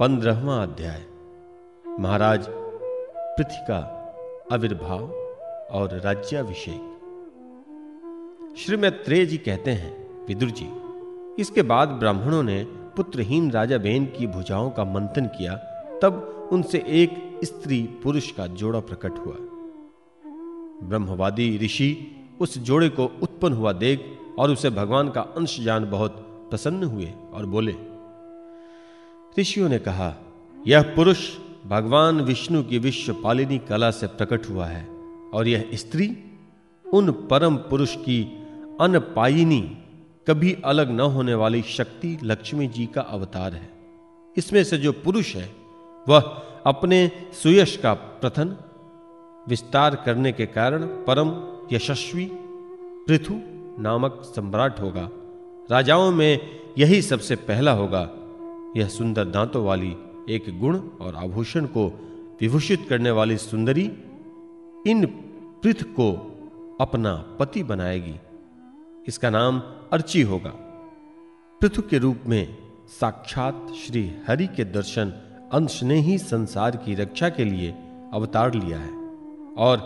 पंद्रहवा अध्याय। महाराज, पृथ्वी का आविर्भाव और राज्याभिषेक। श्री मैत्रेय जी कहते हैं, विदुर जी, इसके बाद ब्राह्मणों ने पुत्रहीन राजा बेन की भुजाओं का मंथन किया, तब उनसे एक स्त्री पुरुष का जोड़ा प्रकट हुआ। ब्रह्मवादी ऋषि उस जोड़े को उत्पन्न हुआ देख और उसे भगवान का अंश जान बहुत प्रसन्न हुए और बोले ऋषियों ने कहा, यह पुरुष भगवान विष्णु की विश्व पालिनी कला से प्रकट हुआ है, और यह स्त्री उन परम पुरुष की अनपायिनी, कभी अलग न होने वाली शक्ति लक्ष्मी जी का अवतार है। इसमें से जो पुरुष है, वह अपने सुयश का प्रथन, विस्तार करने के कारण परम यशस्वी पृथु नामक सम्राट होगा। राजाओं में यही सबसे पहला होगा। यह सुंदर दांतों वाली एक गुण और आभूषण को विभूषित करने वाली सुंदरी इन पृथ को अपना पति बनाएगी। इसका नाम अर्ची होगा। पृथु के रूप में साक्षात श्री हरि के दर्शन अंश ने ही संसार की रक्षा के लिए अवतार लिया है और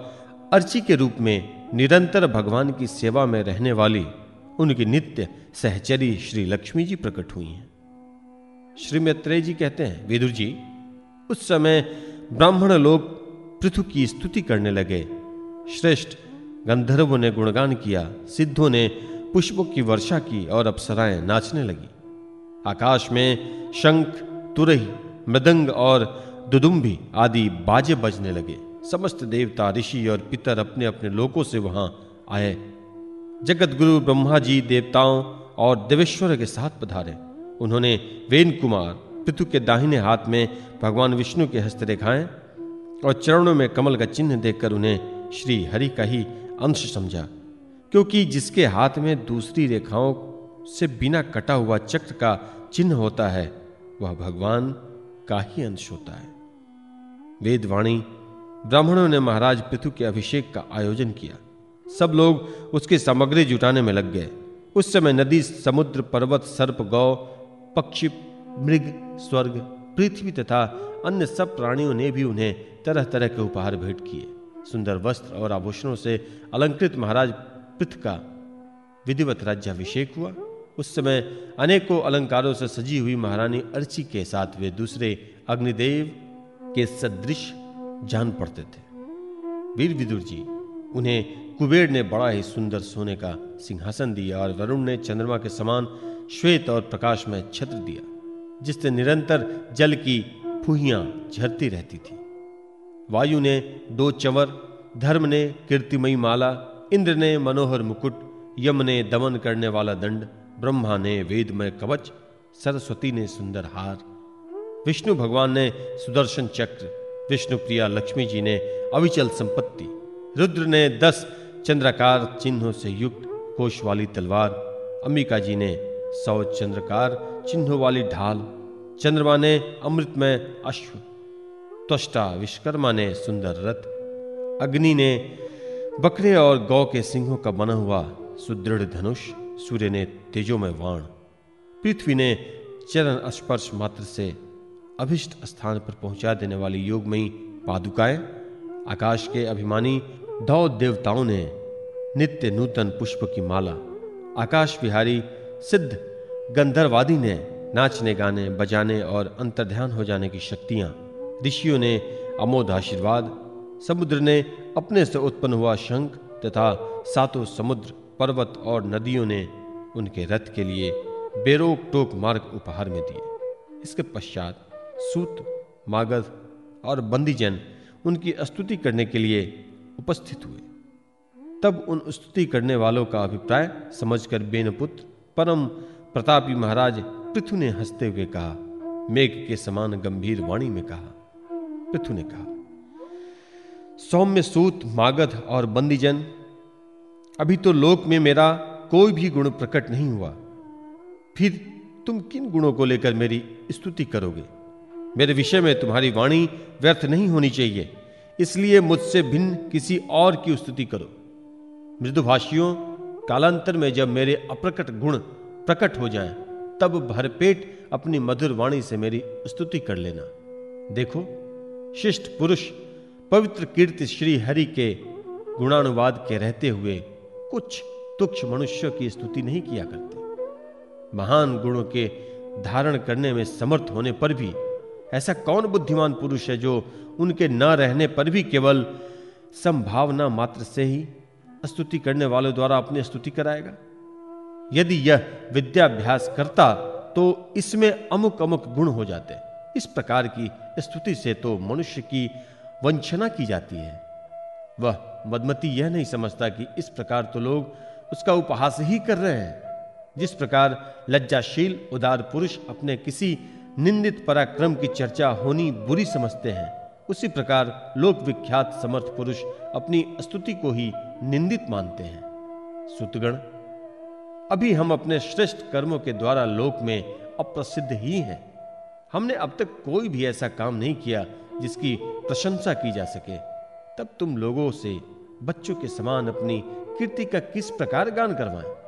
अर्ची के रूप में निरंतर भगवान की सेवा में रहने वाली उनकी नित्य सहचरी श्री लक्ष्मी जी प्रकट हुई हैं। श्री मैत्रेय जी कहते हैं, विदुर जी, उस समय ब्राह्मण लोग पृथु की स्तुति करने लगे। श्रेष्ठ गंधर्वों ने गुणगान किया, सिद्धों ने पुष्पों की वर्षा की और अप्सराएँ नाचने लगी। आकाश में शंख, तुरही, मृदंग और दुदुम्बी आदि बाजे बजने लगे। समस्त देवता, ऋषि और पितर अपने अपने लोकों से वहाँ आए। जगत गुरु ब्रह्मा जी, देवताओं और देवेश्वर के साथ पधारे। उन्होंने वेन कुमार पृथु के दाहिने हाथ में भगवान विष्णु के हस्तरेखाएँ और चरणों में कमल का चिन्ह देखकर उन्हें श्री हरि का ही अंश समझा, क्योंकि जिसके हाथ में दूसरी रेखाओं से बिना कटा हुआ चक्र का चिन्ह होता है, वह भगवान का ही अंश होता है। वेदवाणी, ब्राह्मणों ने महाराज पृथु के अभिषेक का आयोजन किया। सब लोग उसकी सामग्री जुटाने में लग गए। उस समय नदी, समुद्र, पर्वत, सर्प, गौ पक्षी, मृग, स्वर्ग, पृथ्वी तथा अन्य सब प्राणियों ने भी उन्हें तरह तरह के उपहार भेंट किए। सुंदर वस्त्र और आभूषणों से अलंकृत महाराज पृथ का विधिवत राज्याभिषेक हुआ। उस समय अनेकों अलंकारों से सजी हुई महारानी अर्ची के साथ वे दूसरे अग्निदेव के सदृश जान पड़ते थे। वीर विदुर जी, उन्हें कुबेर ने बड़ा ही सुंदर सोने का सिंहासन दिया और वरुण ने चंद्रमा के समान श्वेत और प्रकाश में छत्र दिया, जिससे निरंतर जल की फुहियाँ झरती रहती थी। वायु ने दो चवर, धर्म ने कीर्तिमयी माला, इंद्र ने मनोहर मुकुट, यम ने दमन करने वाला दंड, ब्रह्मा ने वेदमय कवच, सरस्वती ने सुंदर हार। विष्णु भगवान ने सुदर्शन चक्र, विष्णु प्रिया लक्ष्मी जी ने अविचल संपत्ति, रुद्र ने दस चंद्राकार चिन्हों से युक्त कोश वाली तलवार, अंबिका जी ने सौ चंद्रकार, चिन्हों वाली ढाल, चंद्रमा ने अमृत में अश्व, त्वष्टा विश्वकर्मा ने सुंदर रथ, अग्नि ने बकरे और गौ के सिंहों का बना हुआ सुदृढ़ धनुष, सूर्य ने तेजो में वाण, पृथ्वी ने चरण स्पर्श मात्र से अभिष्ट स्थान पर पहुँचा देने वाली योगमयी पादुकाएँ, आकाश के अभिमानी दौ देवताओं ने नित्य नूतन पुष्प की माला, आकाश विहारी सिद्ध गंधर्वादी ने नाचने, गाने, बजाने और अंतर्ध्यान हो जाने की शक्तियाँ, ऋषियों ने अमोद आशीर्वाद, समुद्र ने अपने से उत्पन्न हुआ शंख तथा सातों समुद्र, पर्वत और नदियों ने उनके रथ के लिए बेरोक टोक मार्ग उपहार में दिए। इसके पश्चात सूत, मागध और बंदीजन उनकी स्तुति करने के लिए उपस्थित हुए। तब उन स्तुति करने वालों का अभिप्राय समझकर बेनपुत्र परम प्रतापी महाराज पृथु ने हँसते हुए कहा, मेघ के समान गंभीर वाणी में कहा। पृथु ने कहा, सौम्य सूत, मागध और बंदीजन, अभी तो लोक में मेरा कोई भी गुण प्रकट नहीं हुआ। फिर तुम किन गुणों को लेकर मेरी स्तुति करोगे? मेरे विषय में तुम्हारी वाणी व्यर्थ नहीं होनी चाहिए, इसलिए मुझसे भिन्न किसी और की स्तुति करो। मृदुभाषियों कालांतर में जब मेरे अप्रकट गुण प्रकट हो जाएँ, तब भरपेट अपनी मधुर वाणी से मेरी स्तुति कर लेना। देखो शिष्ट पुरुष पवित्र कीर्ति श्री हरि के गुणानुवाद के रहते हुए कुछ तुक्ष मनुष्यों की स्तुति नहीं किया करते। महान गुणों के धारण करने में समर्थ होने पर भी ऐसा कौन बुद्धिमान पुरुष है जो उनके न रहने पर भी केवल संभावना मात्र से ही स्तुति करने वालों द्वारा अपनी स्तुति कराएगा। यदि यह विद्याभ्यास करता तो इसमें अमुक अमुक गुण हो जाते इस प्रकार की स्तुति से तो मनुष्य की वंचना की जाती है। वह मदमती यह नहीं समझता कि इस प्रकार तो लोग उसका उपहास ही कर रहे हैं। जिस प्रकार लज्जाशील, उदार पुरुष अपने किसी निंदित पराक्रम की चर्चा होनी बुरी समझते हैं, उसी प्रकार लोक विख्यात समर्थ पुरुष अपनी स्तुति को ही निंदित मानते हैं। सुतगण, अभी हम अपने श्रेष्ठ कर्मों के द्वारा लोक में अप्रसिद्ध ही हैं। हमने अब तक कोई भी ऐसा काम नहीं किया जिसकी प्रशंसा की जा सके। तब तुम लोगों से बच्चों के समान अपनी कीर्ति का किस प्रकार गान करवाएँ?